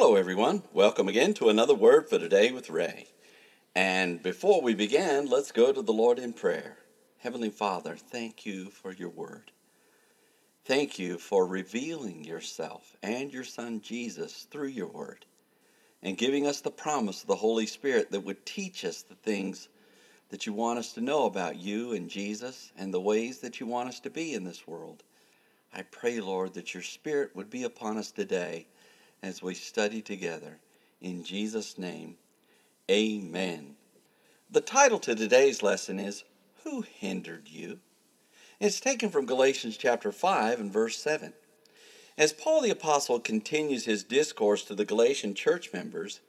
Hello, everyone. Welcome again to another word for today with Ray. And before we begin, let's go to the Lord in prayer. Heavenly Father, thank you for your word. Thank you for revealing yourself and your Son Jesus through your word and giving us the promise of the Holy Spirit that would teach us the things that you want us to know about you and Jesus and the ways that you want us to be in this world. I pray, Lord, that your Spirit would be upon us today as we study together. In Jesus' name, amen. The title to today's lesson is Who Hindered You? It's taken from Galatians chapter 5 and verse 7. As Paul the Apostle continues his discourse to the Galatian church members,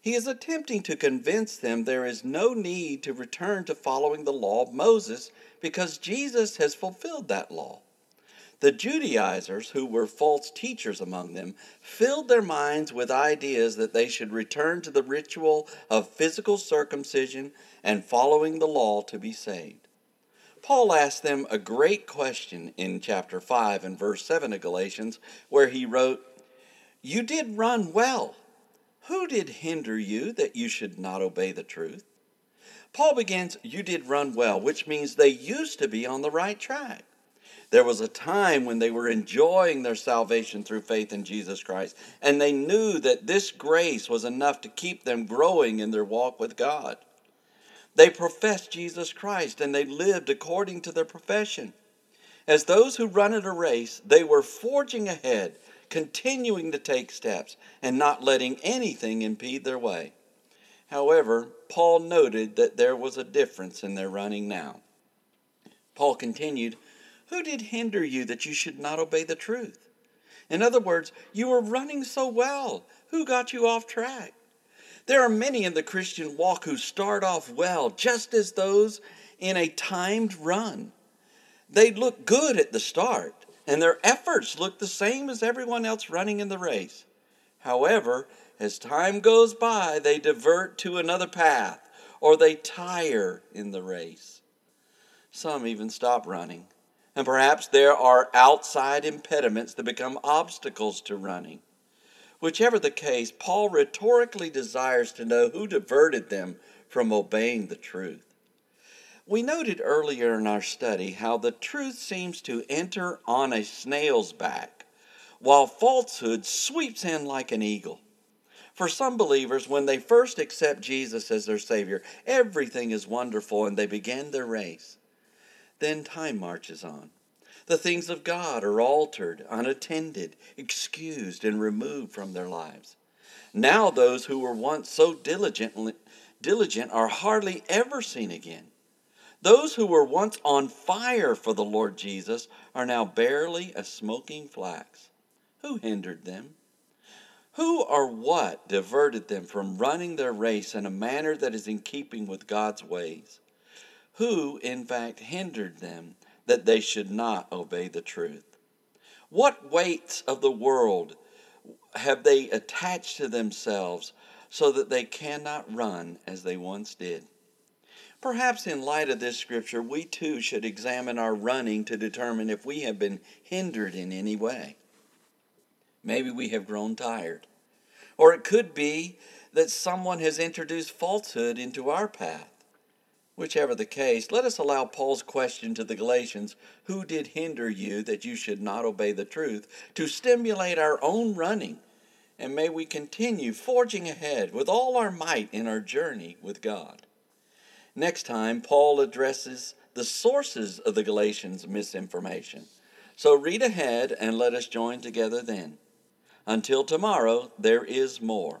he is attempting to convince them there is no need to return to following the law of Moses because Jesus has fulfilled that law. The Judaizers, who were false teachers among them, filled their minds with ideas that they should return to the ritual of physical circumcision and following the law to be saved. Paul asked them a great question in chapter 5 and verse 7 of Galatians, where he wrote, You did run well. Who did hinder you that you should not obey the truth? Paul begins, You did run well, which means they used to be on the right track. There was a time when they were enjoying their salvation through faith in Jesus Christ, and they knew that this grace was enough to keep them growing in their walk with God. They professed Jesus Christ and they lived according to their profession. As those who run in a race, they were forging ahead, continuing to take steps, and not letting anything impede their way. However, Paul noted that there was a difference in their running now. Paul continued, who did hinder you that you should not obey the truth? In other words, you were running so well. Who got you off track? There are many in the Christian walk who start off well, just as those in a timed run. They look good at the start, and their efforts look the same as everyone else running in the race. However, as time goes by, they divert to another path or they tire in the race. Some even stop running and perhaps there are outside impediments that become obstacles to running. Whichever the case, Paul rhetorically desires to know who diverted them from obeying the truth. We noted earlier in our study how the truth seems to enter on a snail's back, while falsehood sweeps in like an eagle. For some believers, when they first accept Jesus as their Savior, everything is wonderful and they begin their race. Then time marches on. The things of God are altered, unattended, excused, and removed from their lives. Now those who were once so diligent, diligent are hardly ever seen again. Those who were once on fire for the Lord Jesus are now barely a smoking flax. Who hindered them? Who or what diverted them from running their race in a manner that is in keeping with God's ways? Who, in fact, hindered them that they should not obey the truth? What weights of the world have they attached to themselves so that they cannot run as they once did? Perhaps in light of this scripture, we too should examine our running to determine if we have been hindered in any way. Maybe we have grown tired. Or it could be that someone has introduced falsehood into our path. Whichever the case, let us allow Paul's question to the Galatians, Who did hinder you that you should not obey the truth, to stimulate our own running? And may we continue forging ahead with all our might in our journey with God. Next time, Paul addresses the sources of the Galatians' misinformation. So read ahead and let us join together then. Until tomorrow, there is more.